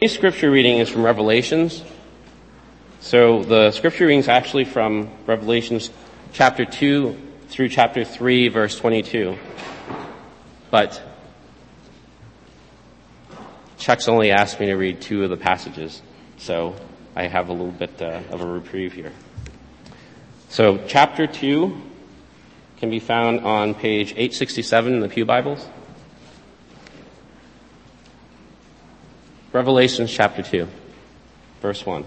Today's scripture reading is from Revelations. So the scripture reading is actually from Revelations chapter 2 through chapter 3 verse 22. But Chuck's only asked me to read two of the passages. So I have a little bit uh, of a reprieve here. So chapter 2 can be found on page 867 in the Pew Bibles. Revelation chapter 2, verse 1.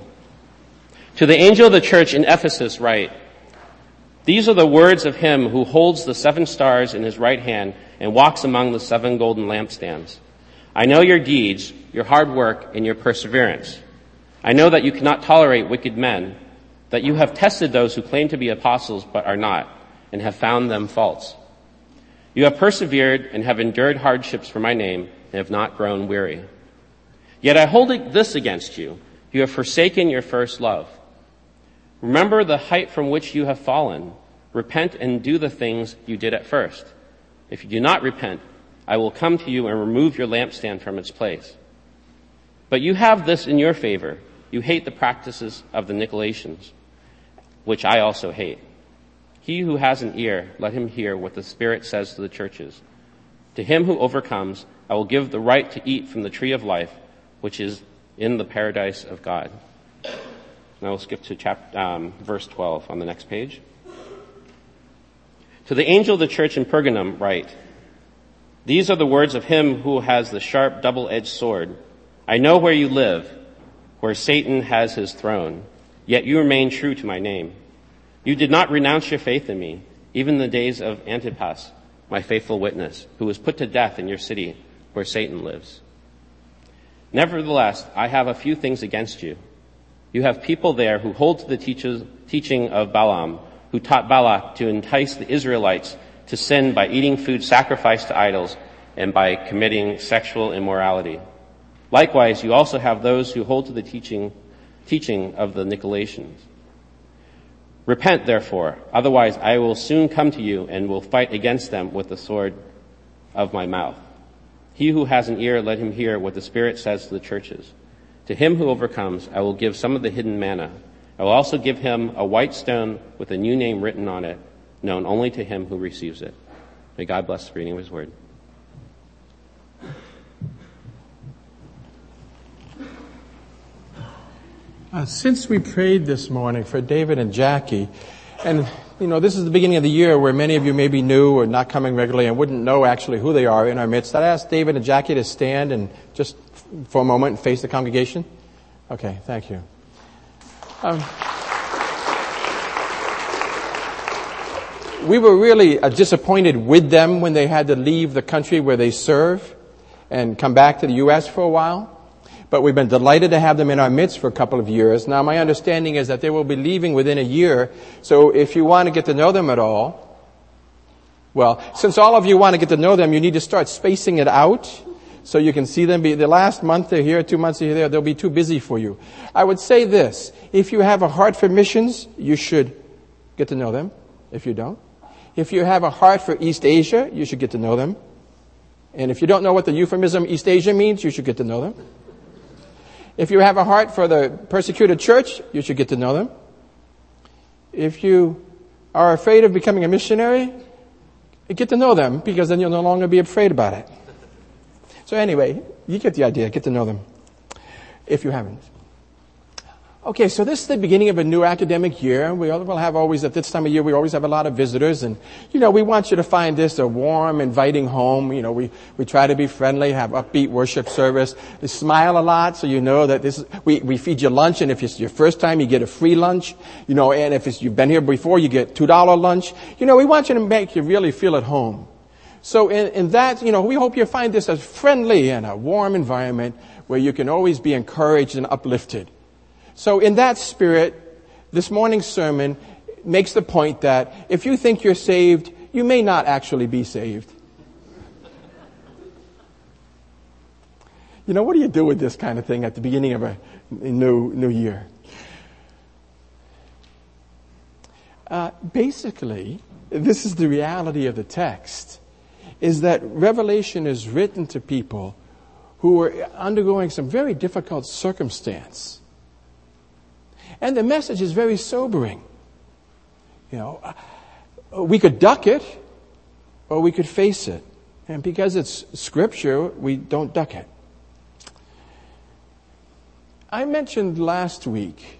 To the angel of the church in Ephesus write, These are the words of him who holds the seven stars in his right hand and walks among the seven golden lampstands. I know your deeds, your hard work, and your perseverance. I know that you cannot tolerate wicked men, that you have tested those who claim to be apostles but are not, and have found them false. You have persevered and have endured hardships for my name and have not grown weary. Yet I hold this against you. You have forsaken your first love. Remember the height from which you have fallen. Repent and do the things you did at first. If you do not repent, I will come to you and remove your lampstand from its place. But you have this in your favor. You hate the practices of the Nicolaitans, which I also hate. He who has an ear, let him hear what the Spirit says to the churches. To him who overcomes, I will give the right to eat from the tree of life which is in the paradise of God. Now we'll skip to chapter, um, verse 12 on the next page. To the angel of the church in Pergamum write, These are the words of him who has the sharp double-edged sword. I know where you live, where Satan has his throne, yet you remain true to my name. You did not renounce your faith in me, even in the days of Antipas, my faithful witness, who was put to death in your city where Satan lives. Nevertheless, I have a few things against you. You have people there who hold to the teaches, teaching of Balaam, who taught Balak to entice the Israelites to sin by eating food sacrificed to idols and by committing sexual immorality. Likewise, you also have those who hold to the teaching, teaching of the Nicolaitans. Repent, therefore, otherwise I will soon come to you and will fight against them with the sword of my mouth. He who has an ear, let him hear what the Spirit says to the churches. To him who overcomes, I will give some of the hidden manna. I will also give him a white stone with a new name written on it, known only to him who receives it. May God bless the reading of his word. Uh, since we prayed this morning for David and Jackie, and you know, this is the beginning of the year where many of you may be new or not coming regularly and wouldn't know actually who they are in our midst. I'd ask David and Jackie to stand and just for a moment face the congregation. Okay, thank you. Um, we were really uh, disappointed with them when they had to leave the country where they serve and come back to the U.S. for a while but we've been delighted to have them in our midst for a couple of years. Now, my understanding is that they will be leaving within a year, so if you want to get to know them at all, well, since all of you want to get to know them, you need to start spacing it out so you can see them. Be, the last month they're here, two months they're here, they'll be too busy for you. I would say this, if you have a heart for missions, you should get to know them, if you don't. If you have a heart for East Asia, you should get to know them. And if you don't know what the euphemism East Asia means, you should get to know them. If you have a heart for the persecuted church, you should get to know them. If you are afraid of becoming a missionary, get to know them because then you'll no longer be afraid about it. So anyway, you get the idea. Get to know them. If you haven't. Okay, so this is the beginning of a new academic year. We will have always, at this time of year, we always have a lot of visitors and, you know, we want you to find this a warm, inviting home. You know, we, we try to be friendly, have upbeat worship service. We smile a lot so you know that this is, we, we feed you lunch and if it's your first time, you get a free lunch. You know, and if it's, you've been here before, you get $2 lunch. You know, we want you to make you really feel at home. So in, in that, you know, we hope you find this as friendly and a warm environment where you can always be encouraged and uplifted. So in that spirit, this morning's sermon makes the point that if you think you're saved, you may not actually be saved. You know, what do you do with this kind of thing at the beginning of a new, new year? Uh, basically, this is the reality of the text, is that Revelation is written to people who were undergoing some very difficult circumstance. And the message is very sobering. You know, we could duck it or we could face it. And because it's scripture, we don't duck it. I mentioned last week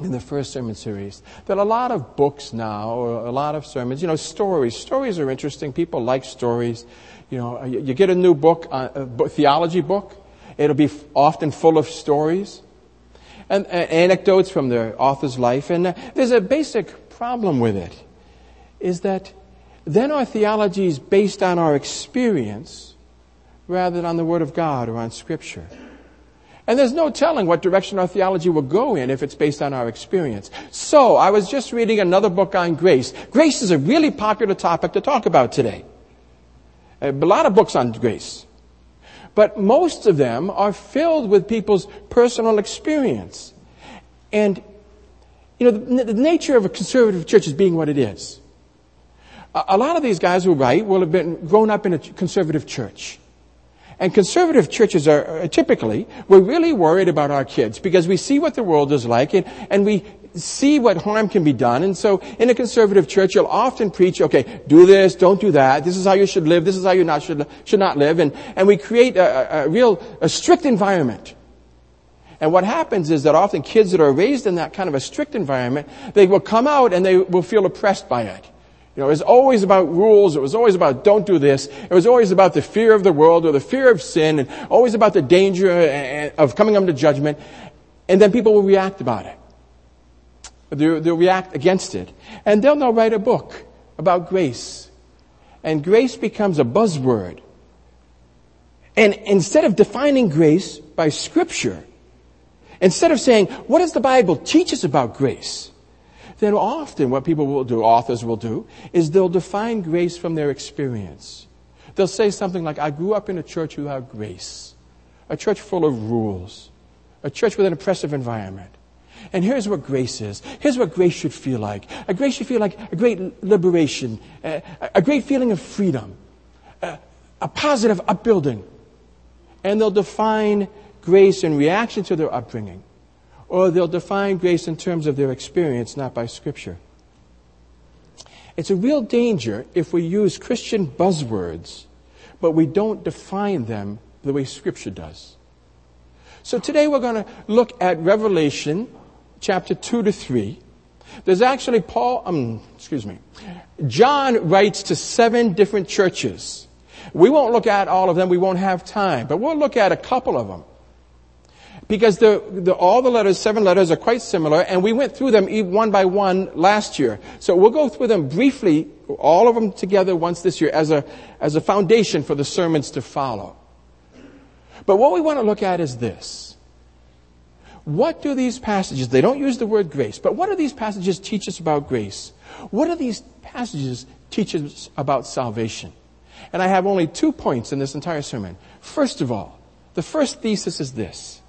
in the first sermon series that a lot of books now, or a lot of sermons, you know, stories. Stories are interesting. People like stories. You know, you, you get a new book, uh, a theology book. It'll be often full of stories and anecdotes from the author's life. And uh, there's a basic problem with it, is that then our theology is based on our experience rather than on the Word of God or on Scripture. And there's no telling what direction our theology will go in if it's based on our experience. So, I was just reading another book on grace. Grace is a really popular topic to talk about today. A lot of books on grace. But most of them are filled with people's personal experience. And, you know, the, the nature of a conservative church is being what it is. A, a lot of these guys who write will have been grown up in a conservative church. And conservative churches are, typically, we're really worried about our kids because we see what the world is like and, and we see what harm can be done. And so in a conservative church, you'll often preach, okay, do this, don't do that. This is how you should live. This is how you not should, should not live. And, and we create a, a, real, a strict environment. And what happens is that often kids that are raised in that kind of a strict environment, they will come out and they will feel oppressed by it. You know, it was always about rules. It was always about don't do this. It was always about the fear of the world or the fear of sin and always about the danger uh, uh, of coming under judgment. And then people will react about it. They'll, they'll react against it. And they'll now write a book about grace. And grace becomes a buzzword. And instead of defining grace by scripture, instead of saying, what does the Bible teach us about grace? then often what people will do, authors will do, is they'll define grace from their experience. They'll say something like, I grew up in a church without grace, a church full of rules, a church with an oppressive environment. And here's what grace is. Here's what grace should feel like. A grace should feel like a great liberation, a, a great feeling of freedom, a, a positive upbuilding. And they'll define grace in reaction to their upbringing or they'll define grace in terms of their experience, not by Scripture. It's a real danger if we use Christian buzzwords, but we don't define them the way Scripture does. So today we're going to look at Revelation chapter 2 to 3. There's actually Paul, um, excuse me, John writes to seven different churches. We won't look at all of them, we won't have time, but we'll look at a couple of them because the, the, all the letters, seven letters, are quite similar, and we went through them one by one last year. So we'll go through them briefly, all of them together once this year, as a, as a foundation for the sermons to follow. But what we want to look at is this. What do these passages, they don't use the word grace, but what do these passages teach us about grace? What do these passages teach us about salvation? And I have only two points in this entire sermon. First of all, the first thesis is this.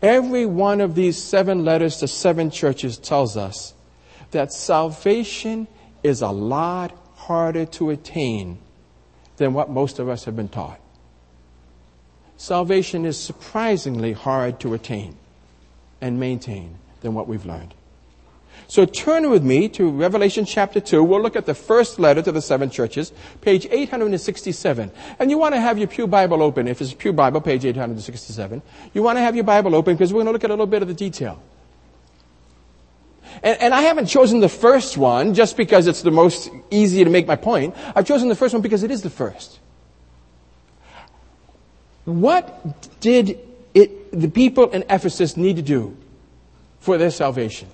Every one of these seven letters to seven churches tells us that salvation is a lot harder to attain than what most of us have been taught. Salvation is surprisingly hard to attain and maintain than what we've learned. So turn with me to Revelation chapter 2. We'll look at the first letter to the seven churches, page 867. And you want to have your Pew Bible open. If it's a Pew Bible, page 867. You want to have your Bible open because we're going to look at a little bit of the detail. And, and, I haven't chosen the first one just because it's the most easy to make my point. I've chosen the first one because it is the first. What did it, the people in Ephesus need to do for their salvation?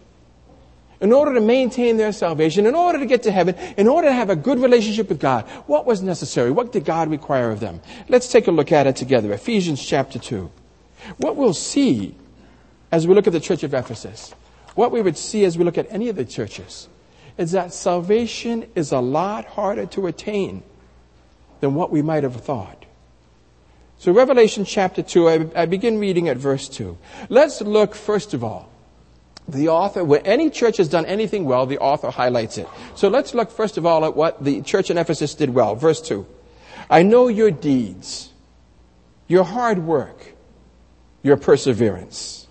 in order to maintain their salvation, in order to get to heaven, in order to have a good relationship with God. What was necessary? What did God require of them? Let's take a look at it together. Ephesians chapter 2. What we'll see as we look at the church of Ephesus, what we would see as we look at any of the churches, is that salvation is a lot harder to attain than what we might have thought. So Revelation chapter 2, I, I begin reading at verse 2. Let's look first of all the author, when any church has done anything well, the author highlights it. So let's look first of all at what the church in Ephesus did well. Verse 2. I know your deeds. your hard work, your perseverance.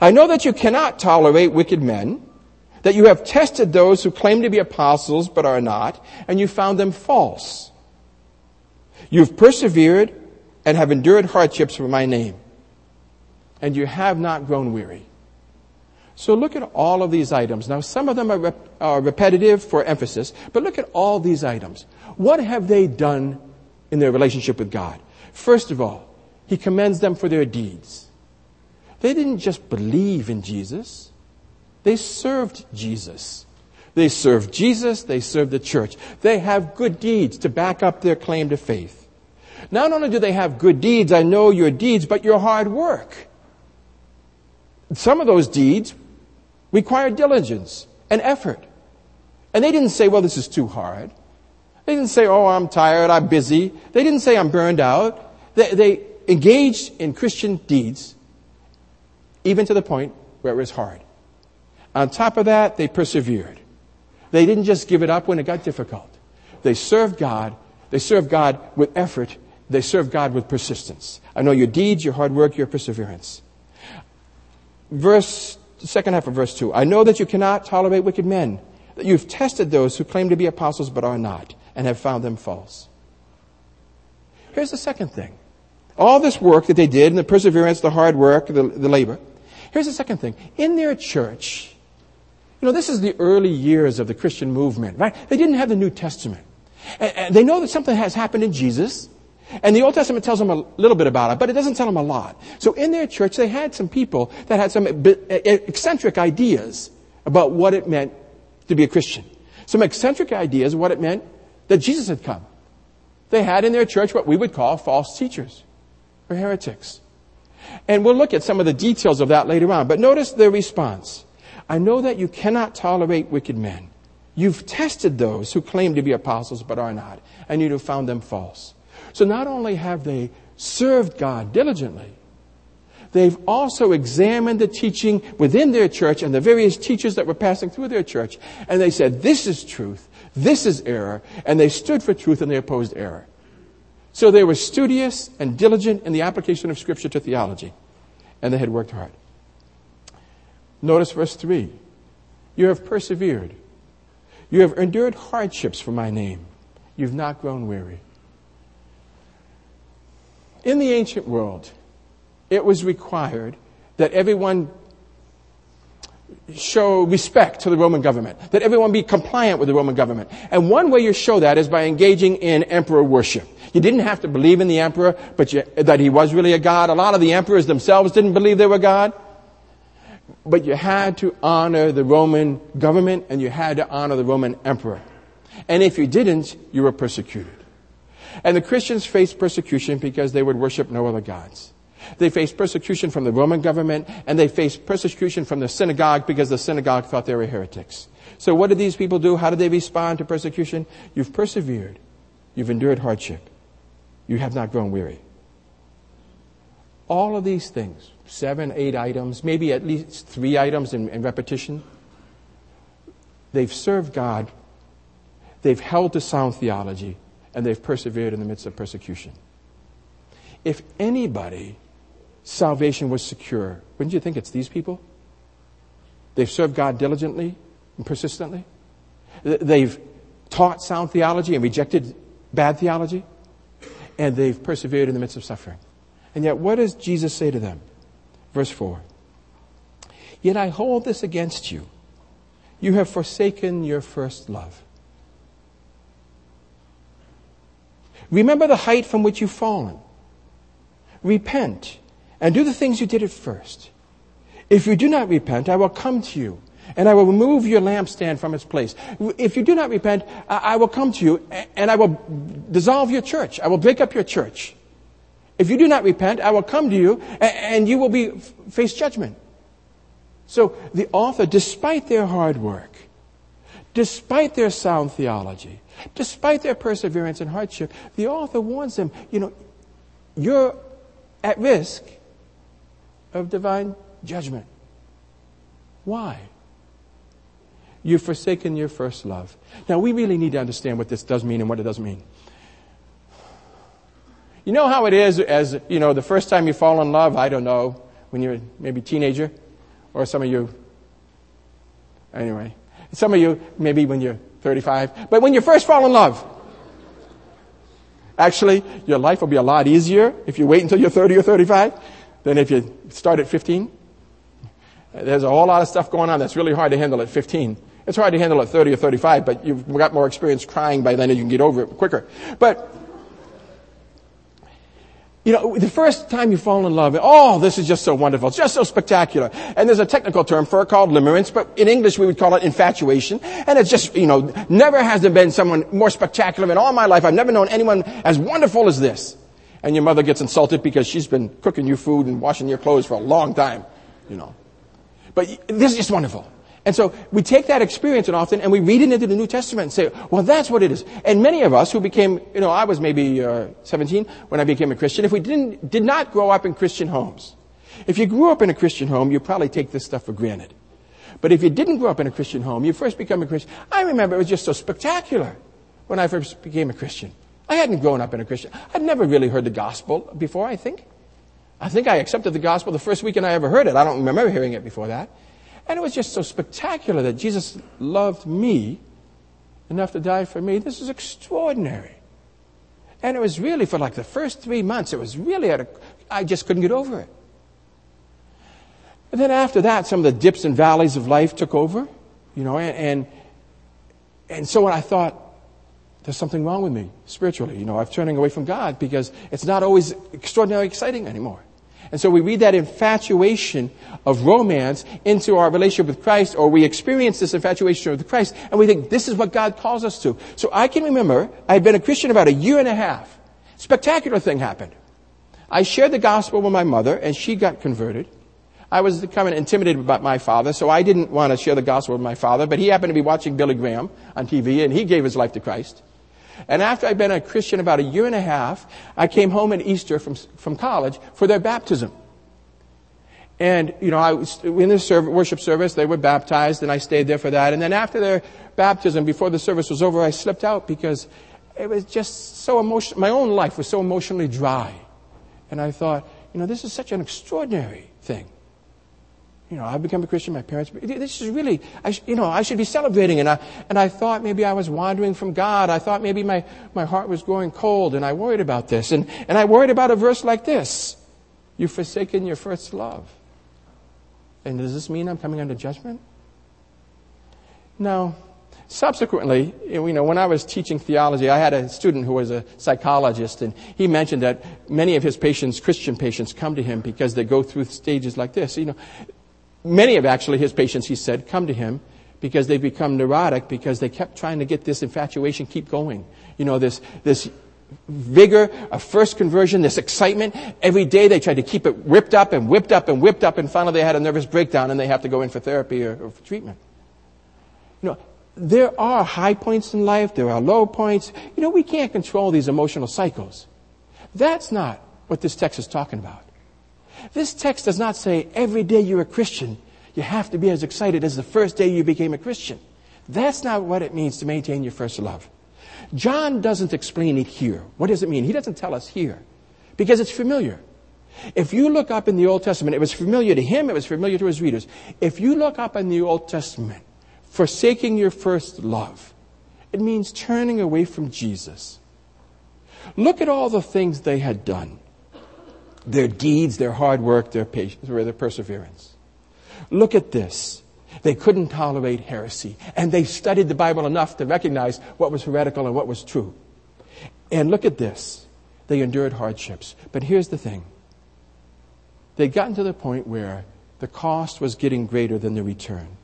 I know that you cannot tolerate wicked men, that you have tested those who claim to be apostles but are not, and you found them false. You've persevered and have endured hardships for my name, and you have not grown weary. So look at all of these items. Now, some of them are, rep- are, repetitive for emphasis, but look at all these items. What have they done in their relationship with God? First of all, he commends them for their deeds. They didn't just believe in Jesus, they served Jesus. They served Jesus, they served the church. They have good deeds to back up their claim to faith. Not only do they have good deeds, I know your deeds, but your hard work. Some of those deeds require diligence and effort. And they didn't say, well, this is too hard. They didn't say, oh, I'm tired, I'm busy. They didn't say, I'm burned out. They, they engaged in Christian deeds, even to the point where it was hard. On top of that, they persevered. They didn't just give it up when it got difficult. They served God. They served God with effort. They serve God with persistence. I know your deeds, your hard work, your perseverance. Verse, second half of verse 2. I know that you cannot tolerate wicked men, that you've tested those who claim to be apostles but are not, and have found them false. Here's the second thing. All this work that they did, and the perseverance, the hard work, the, the labor. Here's the second thing. In their church, you know, this is the early years of the Christian movement, right? They didn't have the New Testament. And, and they know that something has happened in Jesus. And the Old Testament tells them a little bit about it, but it doesn't tell them a lot. So in their church, they had some people that had some eccentric ideas about what it meant to be a Christian. Some eccentric ideas of what it meant that Jesus had come. They had in their church what we would call false teachers or heretics. And we'll look at some of the details of that later on. But notice their response. I know that you cannot tolerate wicked men. You've tested those who claim to be apostles but are not, and you have found them false. So not only have they served God diligently, they've also examined the teaching within their church and the various teachers that were passing through their church, and they said, this is truth, this is error, and they stood for truth and they opposed error. So they were studious and diligent in the application of Scripture to theology, and they had worked hard. Notice verse 3. You have persevered. You have endured hardships for my name. You've not grown weary. In the ancient world, it was required that everyone show respect to the Roman government, that everyone be compliant with the Roman government. And one way you show that is by engaging in emperor worship. You didn't have to believe in the emperor, but you, that he was really a god. A lot of the emperors themselves didn't believe they were God but you had to honor the Roman government and you had to honor the Roman emperor. And if you didn't, you were persecuted. And the Christians faced persecution because they would worship no other gods. They faced persecution from the Roman government and they faced persecution from the synagogue because the synagogue thought they were heretics. So what did these people do? How did they respond to persecution? You've persevered. You've endured hardship. You have not grown weary. All of these things seven, eight items, maybe at least three items in, in repetition. They've served God, they've held to sound theology, and they've persevered in the midst of persecution. If anybody, salvation was secure, wouldn't you think it's these people? They've served God diligently and persistently. They've taught sound theology and rejected bad theology. And they've persevered in the midst of suffering. And yet, what does Jesus say to them? Verse 4. Yet I hold this against you. You have forsaken your first love. Remember the height from which you've fallen. Repent and do the things you did at first. If you do not repent, I will come to you and I will remove your lampstand from its place. If you do not repent, I will come to you and I will dissolve your church. I will break up your church. If you do not repent, I will come to you and you will be, face judgment. So the author, despite their hard work, despite their sound theology, despite their perseverance and hardship, the author warns them, you know, you're at risk of divine judgment. Why? You've forsaken your first love. Now, we really need to understand what this does mean and what it doesn't mean. You know how it is as, you know, the first time you fall in love, I don't know, when you're maybe a teenager, or some of you, anyway, some of you maybe when you're 35, but when you first fall in love, actually, your life will be a lot easier if you wait until you're 30 or 35 than if you start at 15. There's a whole lot of stuff going on that's really hard to handle at 15. It's hard to handle at 30 or 35, but you've got more experience crying by then and you can get over it quicker. But you know, the first time you fall in love, oh, this is just so wonderful. It's just so spectacular. And there's a technical term for it called limerence, but in English we would call it infatuation. And it's just, you know, never has there been someone more spectacular in all my life. I've never known anyone as wonderful as this. And your mother gets insulted because she's been cooking you food and washing your clothes for a long time, you know. But this is just wonderful. And so we take that experience and often and we read it into the New Testament and say, well, that's what it is. And many of us who became, you know, I was maybe uh, 17 when I became a Christian. If we didn't, did not grow up in Christian homes, if you grew up in a Christian home, you probably take this stuff for granted. But if you didn't grow up in a Christian home, you first become a Christian. I remember it was just so spectacular when I first became a Christian. I hadn't grown up in a Christian. I'd never really heard the gospel before, I think. I think I accepted the gospel the first weekend I ever heard it. I don't remember hearing it before that. And it was just so spectacular that Jesus loved me enough to die for me. This is extraordinary. And it was really for like the first three months, it was really a, I just couldn't get over it. And then after that, some of the dips and valleys of life took over, you know, and, and, and so when I thought, there's something wrong with me spiritually, you know, I'm turning away from God because it's not always extraordinarily exciting anymore. And so we read that infatuation of romance into our relationship with Christ, or we experience this infatuation with Christ, and we think this is what God calls us to. So I can remember, I had been a Christian about a year and a half. Spectacular thing happened. I shared the gospel with my mother, and she got converted. I was kind of intimidated about my father, so I didn't want to share the gospel with my father, but he happened to be watching Billy Graham on TV, and he gave his life to Christ. And after I'd been a Christian about a year and a half, I came home at Easter from, from college for their baptism. And, you know, I was in the worship service, they were baptized, and I stayed there for that. And then after their baptism, before the service was over, I slipped out because it was just so emotional. My own life was so emotionally dry. And I thought, you know, this is such an extraordinary thing. You know, I've become a Christian, my parents, this is really, I, you know, I should be celebrating. And I, and I thought maybe I was wandering from God. I thought maybe my, my heart was growing cold and I worried about this. And, and I worried about a verse like this. You've forsaken your first love. And does this mean I'm coming under judgment? No. Subsequently, you know, when I was teaching theology, I had a student who was a psychologist, and he mentioned that many of his patients, Christian patients, come to him because they go through stages like this. You know, many of actually his patients, he said, come to him because they become neurotic because they kept trying to get this infatuation keep going. You know, this, this vigor of first conversion, this excitement. Every day they tried to keep it whipped up and whipped up and whipped up and finally they had a nervous breakdown and they have to go in for therapy or, or for treatment. You know, there are high points in life, there are low points. You know, we can't control these emotional cycles. That's not what this text is talking about. This text does not say every day you're a Christian, you have to be as excited as the first day you became a Christian. That's not what it means to maintain your first love. John doesn't explain it here. What does it mean? He doesn't tell us here because it's familiar. If you look up in the Old Testament, it was familiar to him, it was familiar to his readers. If you look up in the Old Testament, forsaking your first love, it means turning away from Jesus. Look at all the things they had done their deeds, their hard work, their patience, their perseverance. Look at this. They couldn't tolerate heresy, and they studied the Bible enough to recognize what was heretical and what was true. And look at this. They endured hardships. But here's the thing. They'd gotten to the point where the cost was getting greater than the return.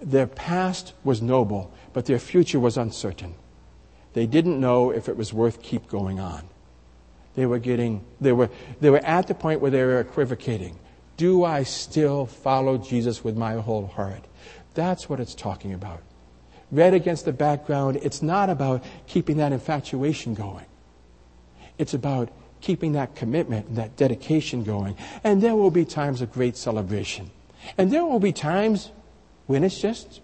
Their past was noble, but their future was uncertain. They didn't know if it was worth keep going on. They were getting, they were, they were at the point where they were equivocating. Do I still follow Jesus with my whole heart? That's what it's talking about. Read against the background, it's not about keeping that infatuation going. It's about keeping that commitment and that dedication going. And there will be times of great celebration. And there will be times when it's just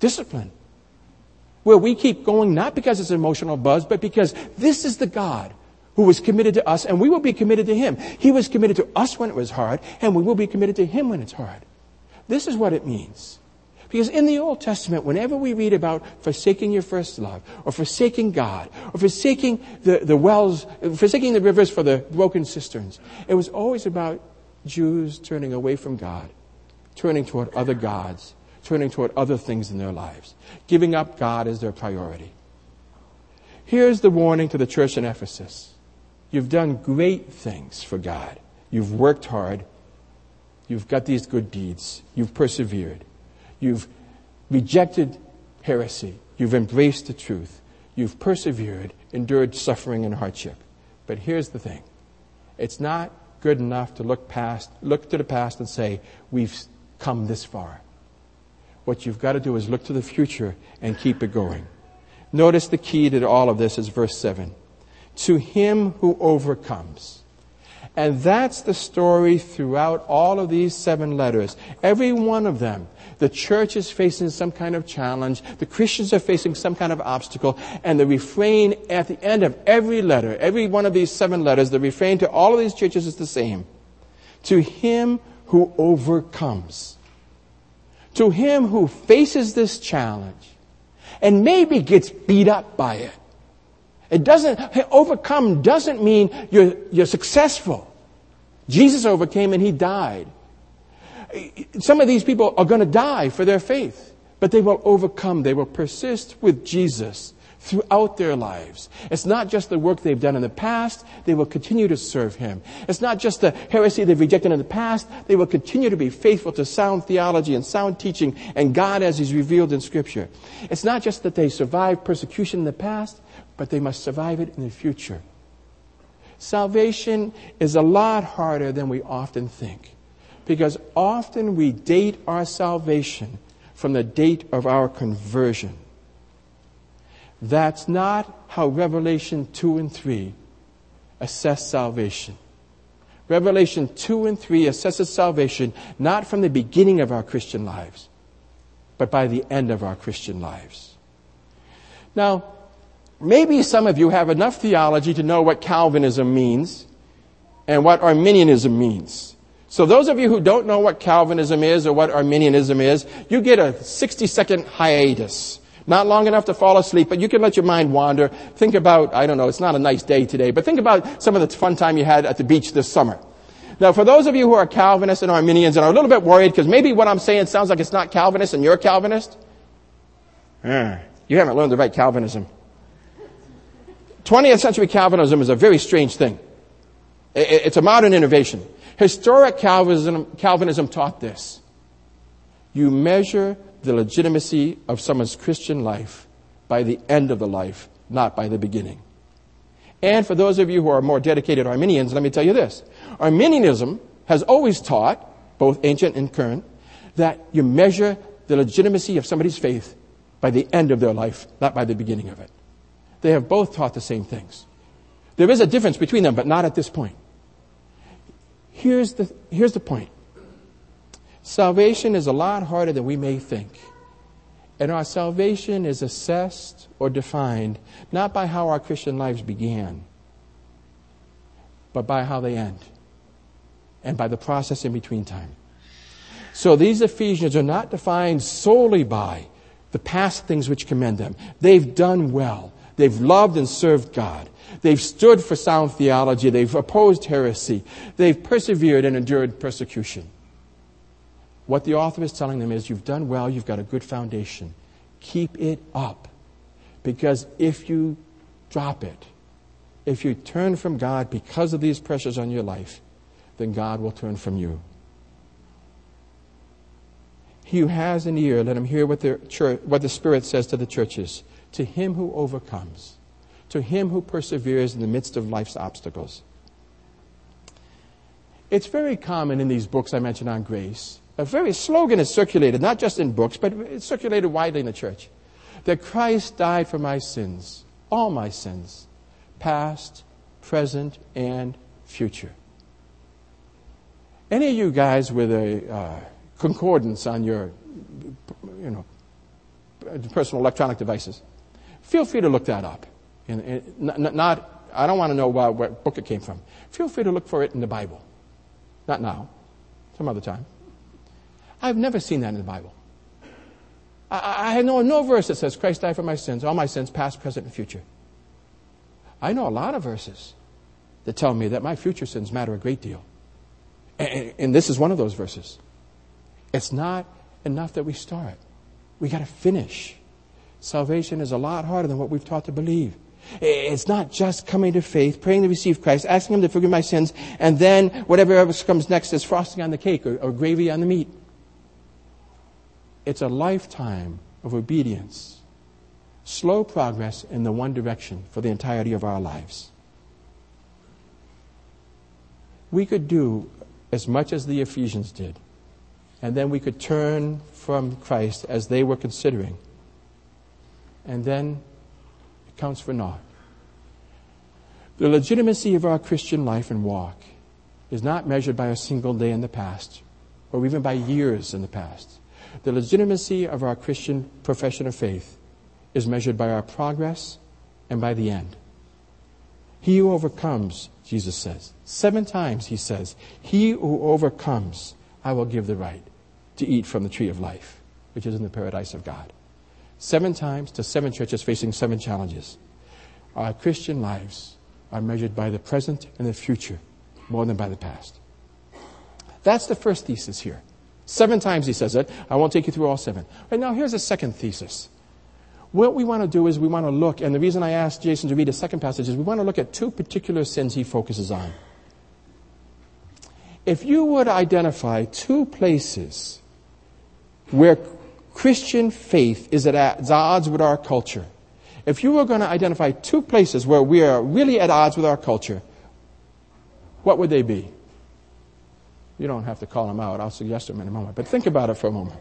discipline. Where we keep going not because it's an emotional buzz, but because this is the God who was committed to us, and we will be committed to him. He was committed to us when it was hard, and we will be committed to him when it's hard. This is what it means. Because in the Old Testament, whenever we read about forsaking your first love, or forsaking God, or forsaking the, the wells, forsaking the rivers for the broken cisterns, it was always about Jews turning away from God, turning toward other gods, turning toward other things in their lives, giving up God as their priority. Here's the warning to the church in Ephesus. You've done great things for God. You've worked hard. You've got these good deeds. You've persevered. You've rejected heresy. You've embraced the truth. You've persevered, endured suffering and hardship. But here's the thing. It's not good enough to look past, look to the past and say, we've come this far. What you've got to do is look to the future and keep it going. Notice the key to all of this is verse 7. To him who overcomes. And that's the story throughout all of these seven letters. Every one of them, the church is facing some kind of challenge, the Christians are facing some kind of obstacle, and the refrain at the end of every letter, every one of these seven letters, the refrain to all of these churches is the same. To him who overcomes. To him who faces this challenge and maybe gets beat up by it it doesn't, overcome doesn't mean you're, you're successful. Jesus overcame and he died. Some of these people are going to die for their faith, but they will overcome. They will persist with Jesus throughout their lives. It's not just the work they've done in the past, they will continue to serve Him. It's not just the heresy they've rejected in the past, they will continue to be faithful to sound theology and sound teaching and God as He's revealed in Scripture. It's not just that they survived persecution in the past, but they must survive it in the future. Salvation is a lot harder than we often think because often we date our salvation from the date of our conversion. That's not how Revelation 2 and 3 assess salvation. Revelation 2 and 3 assesses salvation not from the beginning of our Christian lives, but by the end of our Christian lives. Now, Maybe some of you have enough theology to know what Calvinism means and what Arminianism means. So those of you who don't know what Calvinism is or what Arminianism is, you get a 60 second hiatus. Not long enough to fall asleep, but you can let your mind wander. Think about, I don't know, it's not a nice day today, but think about some of the fun time you had at the beach this summer. Now, for those of you who are Calvinists and Arminians and are a little bit worried because maybe what I'm saying sounds like it's not Calvinist and you're Calvinist, you haven't learned the right Calvinism. 20th century Calvinism is a very strange thing. It's a modern innovation. Historic Calvinism, Calvinism taught this. You measure the legitimacy of someone's Christian life by the end of the life, not by the beginning. And for those of you who are more dedicated Arminians, let me tell you this. Arminianism has always taught, both ancient and current, that you measure the legitimacy of somebody's faith by the end of their life, not by the beginning of it. They have both taught the same things. There is a difference between them, but not at this point. Here's the, here's the point. Salvation is a lot harder than we may think. And our salvation is assessed or defined not by how our Christian lives began, but by how they end and by the process in between time. So these Ephesians are not defined solely by the past things which commend them. They've done well. They've loved and served God. They've stood for sound theology. They've opposed heresy. They've persevered and endured persecution. What the author is telling them is you've done well, you've got a good foundation. Keep it up. Because if you drop it, if you turn from God because of these pressures on your life, then God will turn from you. He who has an ear, let him hear what the, church, what the Spirit says to the churches to him who overcomes, to him who perseveres in the midst of life's obstacles. It's very common in these books I mentioned on grace. A very slogan is circulated, not just in books, but it's circulated widely in the church. That Christ died for my sins, all my sins, past, present, and future. Any of you guys with a uh, concordance on your, you know, personal electronic devices? Feel free to look that up. And, and not, I don't want to know what, what book it came from. Feel free to look for it in the Bible. Not now, some other time. I've never seen that in the Bible. I, I know no verse that says Christ died for my sins, all my sins, past, present, and future. I know a lot of verses that tell me that my future sins matter a great deal. And, and this is one of those verses. It's not enough that we start. We got to finish. Salvation is a lot harder than what we've taught to believe. It's not just coming to faith, praying to receive Christ, asking Him to forgive my sins, and then whatever else comes next is frosting on the cake or, or gravy on the meat. It's a lifetime of obedience, slow progress in the one direction for the entirety of our lives. We could do as much as the Ephesians did, and then we could turn from Christ as they were considering, and then it counts for naught. The legitimacy of our Christian life and walk is not measured by a single day in the past or even by years in the past. The legitimacy of our Christian profession of faith is measured by our progress and by the end. He who overcomes, Jesus says, seven times he says, He who overcomes, I will give the right to eat from the tree of life, which is in the paradise of God. Seven times to seven churches facing seven challenges. Our Christian lives are measured by the present and the future more than by the past. That's the first thesis here. Seven times he says it. I won't take you through all seven. Right now, here's a second thesis. What we want to do is we want to look, and the reason I asked Jason to read a second passage is we want to look at two particular sins he focuses on. If you would identify two places where Christian faith is at odds with our culture, if you were going to identify two places where we are really at odds with our culture, what would they be? You don't have to call them out. I'll suggest them in a moment. But think about it for a moment.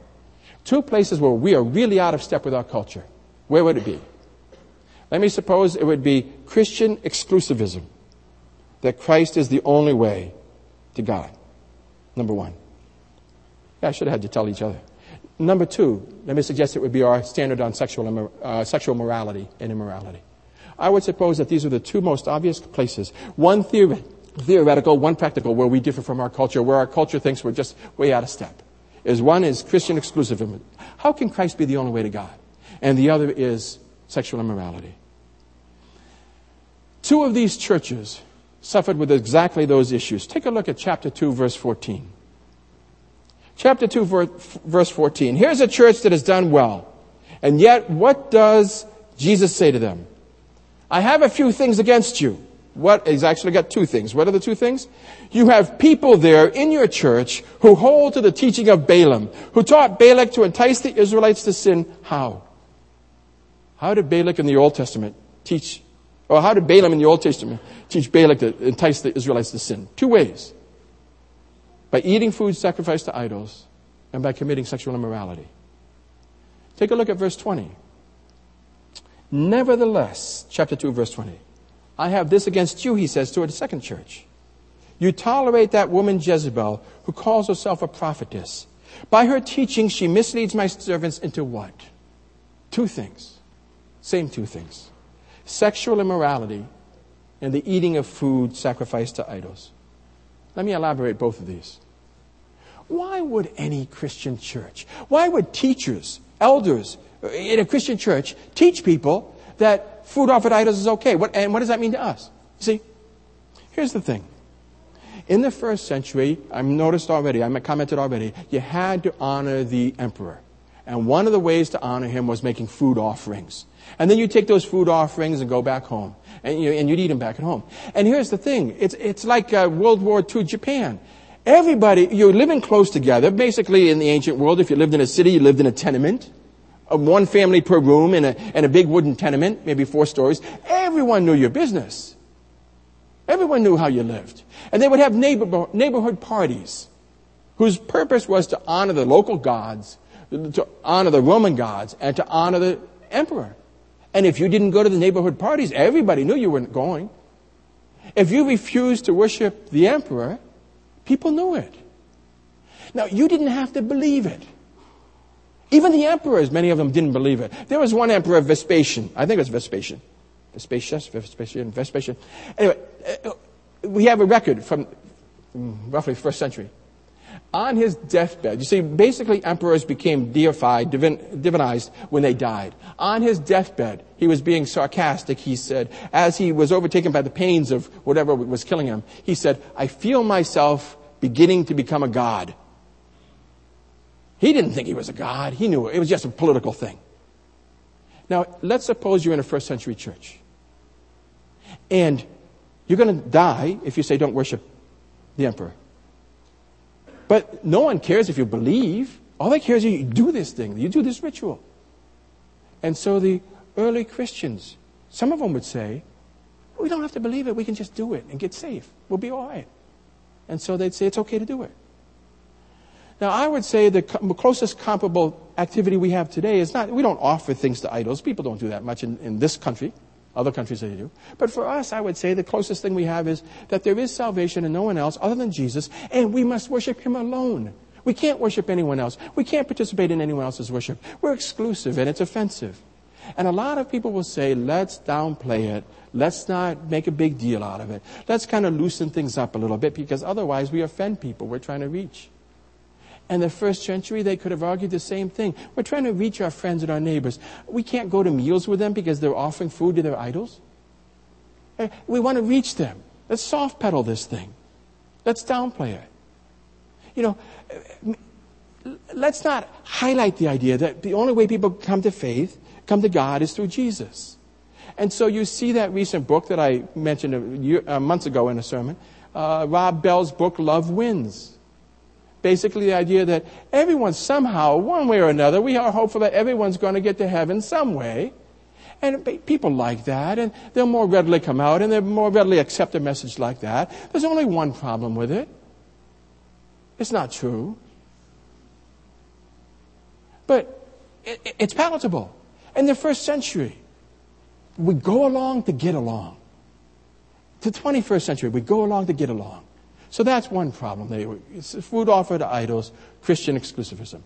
Two places where we are really out of step with our culture. Where would it be? Let me suppose it would be Christian exclusivism. That Christ is the only way to God. Number one. Yeah, I should have had to tell each other. Number two, let me suggest it would be our standard on sexual, uh, sexual morality and immorality. I would suppose that these are the two most obvious places. One theoretical, one practical, where we differ from our culture, where our culture thinks we're just way out of step. Is one is Christian exclusivism. How can Christ be the only way to God? And the other is sexual immorality. Two of these churches suffered with exactly those issues. Take a look at chapter 2, verse 14. Chapter 2, verse 14. Here's a church that has done well. And yet, what does Jesus say to them? I have a few things against you. What, he's actually got two things. What are the two things? You have people there in your church who hold to the teaching of Balaam, who taught Balak to entice the Israelites to sin. How? How did Balak in the Old Testament teach, or how did Balaam in the Old Testament teach Balak to entice the Israelites to sin? Two ways. By eating food sacrificed to idols and by committing sexual immorality. Take a look at verse 20. Nevertheless, chapter 2, verse 20. I have this against you, he says to the second church. You tolerate that woman Jezebel who calls herself a prophetess. By her teaching, she misleads my servants into what? Two things. Same two things. Sexual immorality and the eating of food sacrificed to idols. Let me elaborate both of these. Why would any Christian church, why would teachers, elders uh, in a Christian church teach people that food offered idols is okay. What, and what does that mean to us? See, here's the thing. In the first century, I've noticed already, I commented already, you had to honor the emperor. And one of the ways to honor him was making food offerings. And then you take those food offerings and go back home. And, you, and you'd eat them back at home. And here's the thing. It's, it's like uh, World War II Japan. Everybody, you're living close together. Basically, in the ancient world, if you lived in a city, you lived in a tenement one family per room in a, in a big wooden tenement, maybe four stories. Everyone knew your business. Everyone knew how you lived. And they would have neighbor, neighborhood parties whose purpose was to honor the local gods, to honor the Roman gods, and to honor the emperor. And if you didn't go to the neighborhood parties, everybody knew you weren't going. If you refused to worship the emperor, people knew it. Now, you didn't have to believe it. Even the emperors, many of them didn't believe it. There was one emperor, Vespasian. I think it was Vespasian. Vespasian, Vespasian, Vespasian. Anyway, uh, we have a record from mm, roughly first century. On his deathbed, you see, basically emperors became deified, divin, divinized when they died. On his deathbed, he was being sarcastic, he said, as he was overtaken by the pains of whatever was killing him, he said, I feel myself beginning to become a god. He didn't think he was a god. He knew it. It was just a political thing. Now, let's suppose you're in a first century church. And you're going to die if you say don't worship the emperor. But no one cares if you believe. All they care is you do this thing, you do this ritual. And so the early Christians, some of them would say, we don't have to believe it, we can just do it and get safe. We'll be all right. And so they'd say it's okay to do it. Now, I would say the closest comparable activity we have today is not, we don't offer things to idols. People don't do that much in, in this country. Other countries they do. But for us, I would say the closest thing we have is that there is salvation in no one else other than Jesus, and we must worship Him alone. We can't worship anyone else. We can't participate in anyone else's worship. We're exclusive, and it's offensive. And a lot of people will say, let's downplay it. Let's not make a big deal out of it. Let's kind of loosen things up a little bit because otherwise we offend people we're trying to reach. And the first century, they could have argued the same thing. We're trying to reach our friends and our neighbors. We can't go to meals with them because they're offering food to their idols. Eh, we want to reach them. Let's soft pedal this thing. Let's downplay it. You know, eh, let's not highlight the idea that the only way people come to faith, come to God, is through Jesus. And so you see that recent book that I mentioned a year, uh, months ago in a sermon, uh, Rob Bell's book, Love Wins basically the idea that everyone somehow, one way or another, we are hopeful that everyone's going to get to heaven some way. And people like that, and they'll more readily come out, and they'll more readily accept a message like that. There's only one problem with it. It's not true. But it, it's palatable. In the first century, we go along to get along. The 21st century, we go along to get along. So that's one problem. They, it's food offered to idols, Christian exclusivism.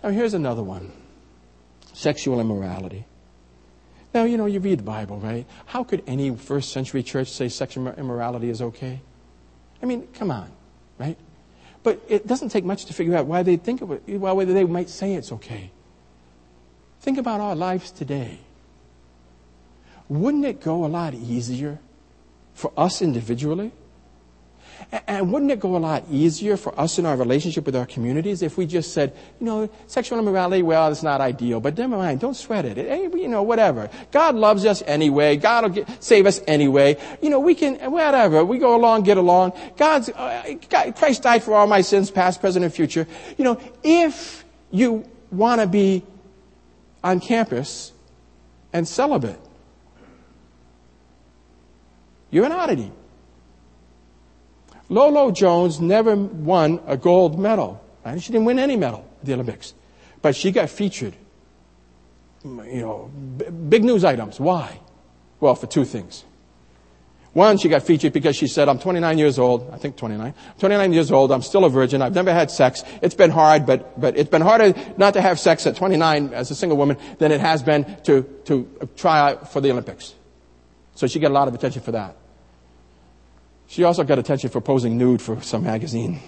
Now here's another one. Sexual immorality. Now, you know, you read the Bible, right? How could any first century church say sexual immorality is okay? I mean, come on, right? But it doesn't take much to figure out why they think of it, why they might say it's okay. Think about our lives today. Wouldn't it go a lot easier for us individually and wouldn't it go a lot easier for us in our relationship with our communities if we just said, you know, sexual immorality, well, it's not ideal, but never mind, don't sweat it. Hey, you know, whatever. God loves us anyway. God will get, save us anyway. You know, we can, whatever. We go along, get along. God's, uh, God, Christ died for all my sins, past, present, and future. You know, if you want to be on campus and celibate, you're an oddity. Lolo Jones never won a gold medal. Right? She didn't win any medal at the Olympics. But she got featured. You know, big news items. Why? Well, for two things. One, she got featured because she said, I'm 29 years old. I think 29. 29 years old. I'm still a virgin. I've never had sex. It's been hard, but, but it's been harder not to have sex at 29 as a single woman than it has been to, to try out for the Olympics. So she got a lot of attention for that. She also got attention for posing nude for some magazine,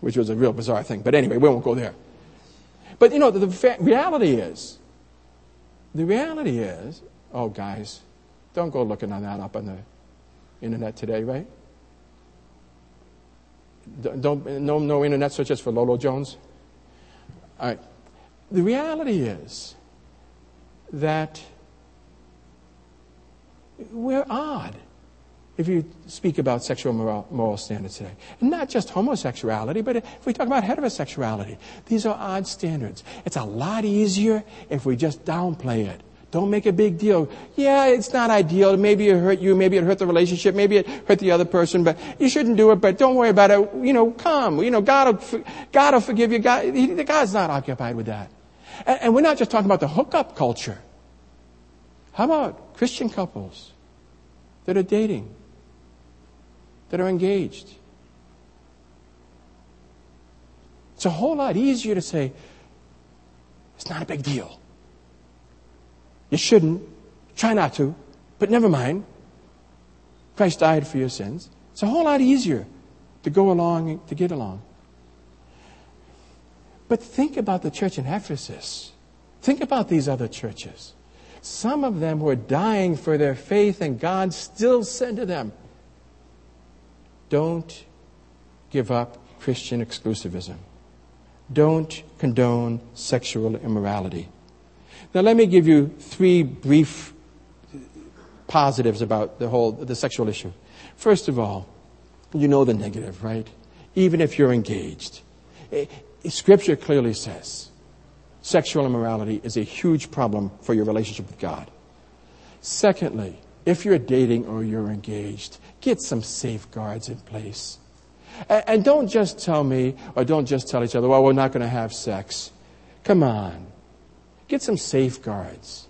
which was a real bizarre thing. But anyway, we won't go there. But you know, the, the reality is, the reality is, oh guys, don't go looking on that up on the internet today, right? Don't, no, no internet searches for Lolo Jones? All right. The reality is that we're odd if you speak about sexual moral, moral standards today. And not just homosexuality, but if we talk about heterosexuality. These are odd standards. It's a lot easier if we just downplay it. Don't make a big deal. Yeah, it's not ideal. Maybe it hurt you. Maybe it hurt the relationship. Maybe it hurt the other person, but you shouldn't do it, but don't worry about it. You know, come. You know, God will, God will forgive you. God, God's not occupied with that. And, and we're not just talking about the hookup culture. How about Christian couples that are dating? That are engaged. It's a whole lot easier to say, it's not a big deal. You shouldn't. Try not to, But never mind. Christ died for your sins. It's a whole lot easier to go along, to get along. But think about the church in Ephesus. Think about these other churches. Some of them were dying for their faith, and God still said to them, Don't give up Christian exclusivism. Don't condone sexual immorality. Now, let me give you three brief positives about the whole the sexual issue. First of all, you know the negative, right? Even if you're engaged. Eh, scripture clearly says sexual immorality is a huge problem for your relationship with God. Secondly, if you're dating or you're engaged, get some safeguards in place. And, and don't just tell me, or don't just tell each other, well, we're not going to have sex. Come on. Get some safeguards.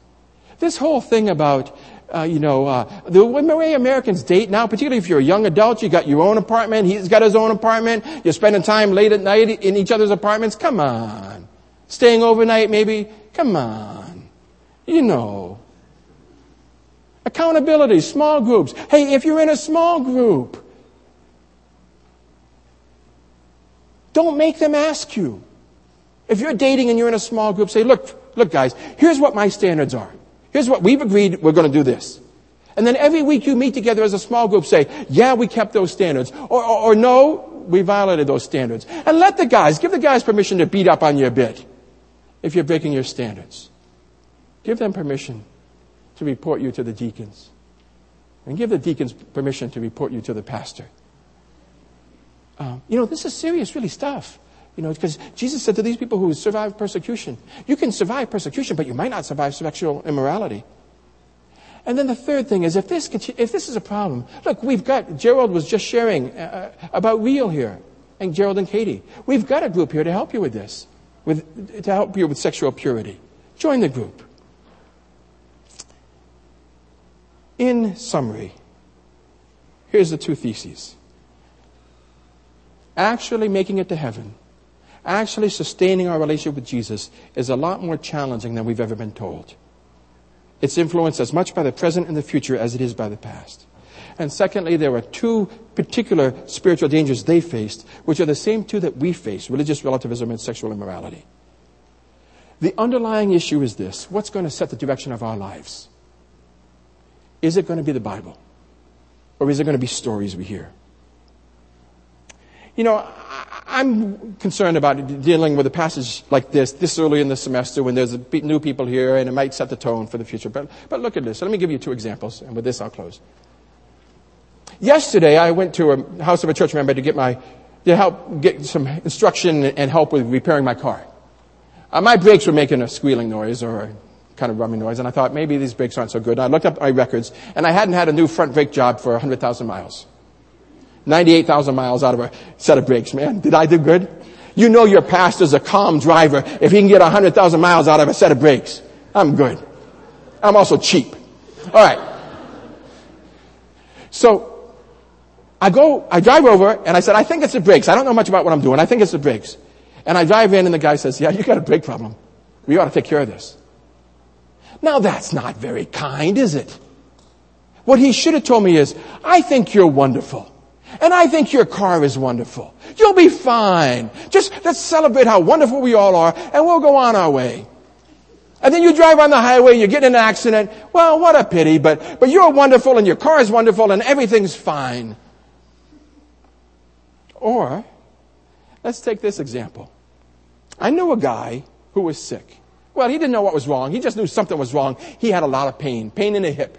This whole thing about, uh, you know, uh, the way Americans date now, particularly if you're a young adult, you got your own apartment, he's got his own apartment, you're spending time late at night in each other's apartments. Come on. Staying overnight, maybe. Come on. You know. Accountability, small groups. Hey, if you're in a small group, don't make them ask you. If you're dating and you're in a small group, say, look, look guys, here's what my standards are. Here's what we've agreed we're going to do this. And then every week you meet together as a small group say, yeah, we kept those standards. Or, or, or no, we violated those standards. And let the guys, give the guys permission to beat up on you a bit if you're breaking your standards. Give them permission to report you to the deacons. And give the deacons permission to report you to the pastor. Um, you know, this is serious, really stuff. You know, because Jesus said to these people who survive persecution, you can survive persecution, but you might not survive sexual immorality. And then the third thing is if this, if this is a problem, look, we've got, Gerald was just sharing uh, uh, about Real here, and Gerald and Katie. We've got a group here to help you with this, with, to help you with sexual purity. Join the group. In summary, here's the two theses. Actually making it to heaven actually sustaining our relationship with Jesus is a lot more challenging than we've ever been told. It's influenced as much by the present and the future as it is by the past. And secondly, there are two particular spiritual dangers they faced, which are the same two that we face religious relativism and sexual immorality. The underlying issue is this what's going to set the direction of our lives? Is it going to be the Bible? Or is it going to be stories we hear? You know, I'm concerned about dealing with a passage like this this early in the semester when there's new people here and it might set the tone for the future. But, but look at this. So let me give you two examples, and with this I'll close. Yesterday, I went to a house of a church member to get my to help get some instruction and help with repairing my car. Uh, my brakes were making a squealing noise or a kind of rumbling noise, and I thought maybe these brakes aren't so good. And I looked up my records, and I hadn't had a new front brake job for 100,000 miles. 98,000 miles out of a set of brakes, man. Did I do good? You know your pastor's a calm driver if he can get 100,000 miles out of a set of brakes. I'm good. I'm also cheap. All right. So I go, I drive over and I said, I think it's the brakes. I don't know much about what I'm doing. I think it's the brakes. And I drive in and the guy says, yeah, you got a brake problem. We ought to take care of this. Now that's not very kind, is it? What he should have told me is, I think you're wonderful. And I think your car is wonderful. You'll be fine. Just let's celebrate how wonderful we all are and we'll go on our way. And then you drive on the highway, and you get in an accident. Well, what a pity, but, but you're wonderful and your car is wonderful and everything's fine. Or, let's take this example. I knew a guy who was sick. Well, he didn't know what was wrong. He just knew something was wrong. He had a lot of pain, pain in the hip.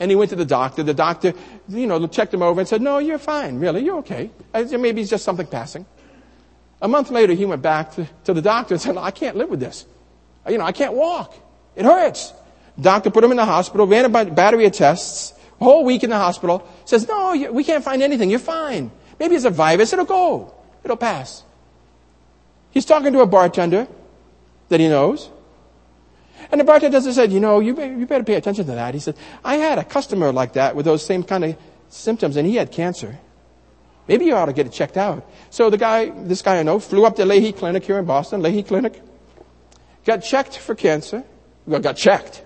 And he went to the doctor. The doctor, you know, checked him over and said, no, you're fine. Really, you're okay. Maybe it's just something passing. A month later, he went back to, to the doctor and said, no, I can't live with this. You know, I can't walk. It hurts. Doctor put him in the hospital, ran a battery of tests, whole week in the hospital, says, no, we can't find anything. You're fine. Maybe it's a virus. It'll go. It'll pass. He's talking to a bartender that he knows. And the bartender said, you know, you, you better pay attention to that. He said, I had a customer like that with those same kind of symptoms and he had cancer. Maybe you ought to get it checked out. So the guy, this guy I know, flew up to Lahey Clinic here in Boston, Lahey Clinic, got checked for cancer, well, got checked.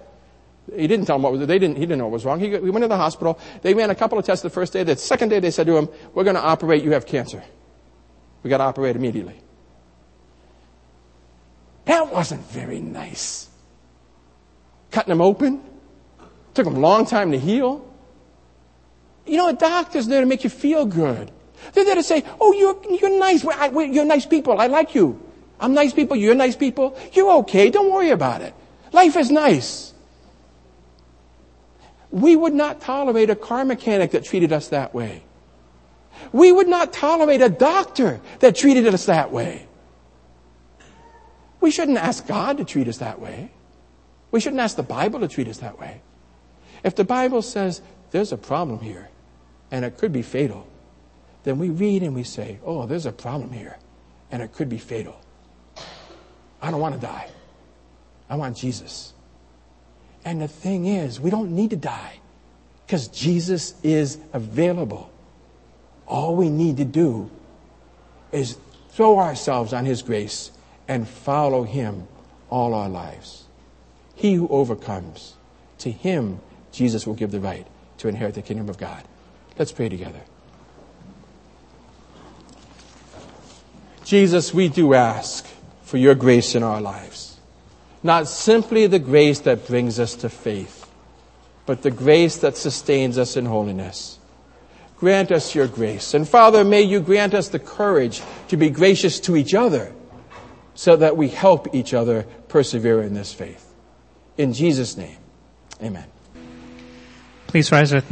he didn't tell him what was, they didn't, he didn't know what was wrong. He, he went to the hospital. They ran a couple of tests the first day. The second day they said to him, we're going to operate. You have cancer. We got to operate immediately. That wasn't very nice. Cutting them open. Took them a long time to heal. You know, a doctor's there to make you feel good. They're there to say, oh, you're, you're nice. You're nice people. I like you. I'm nice people. You're nice people. You're okay. Don't worry about it. Life is nice. We would not tolerate a car mechanic that treated us that way. We would not tolerate a doctor that treated us that way. We shouldn't ask God to treat us that way. We shouldn't ask the Bible to treat us that way. If the Bible says there's a problem here and it could be fatal, then we read and we say, oh, there's a problem here and it could be fatal. I don't want to die. I want Jesus. And the thing is, we don't need to die because Jesus is available. All we need to do is throw ourselves on His grace and follow Him all our lives. He who overcomes, to him Jesus will give the right to inherit the kingdom of God. Let's pray together. Jesus, we do ask for your grace in our lives. Not simply the grace that brings us to faith, but the grace that sustains us in holiness. Grant us your grace. And Father, may you grant us the courage to be gracious to each other so that we help each other persevere in this faith. In Jesus' name, amen. Please rise with me.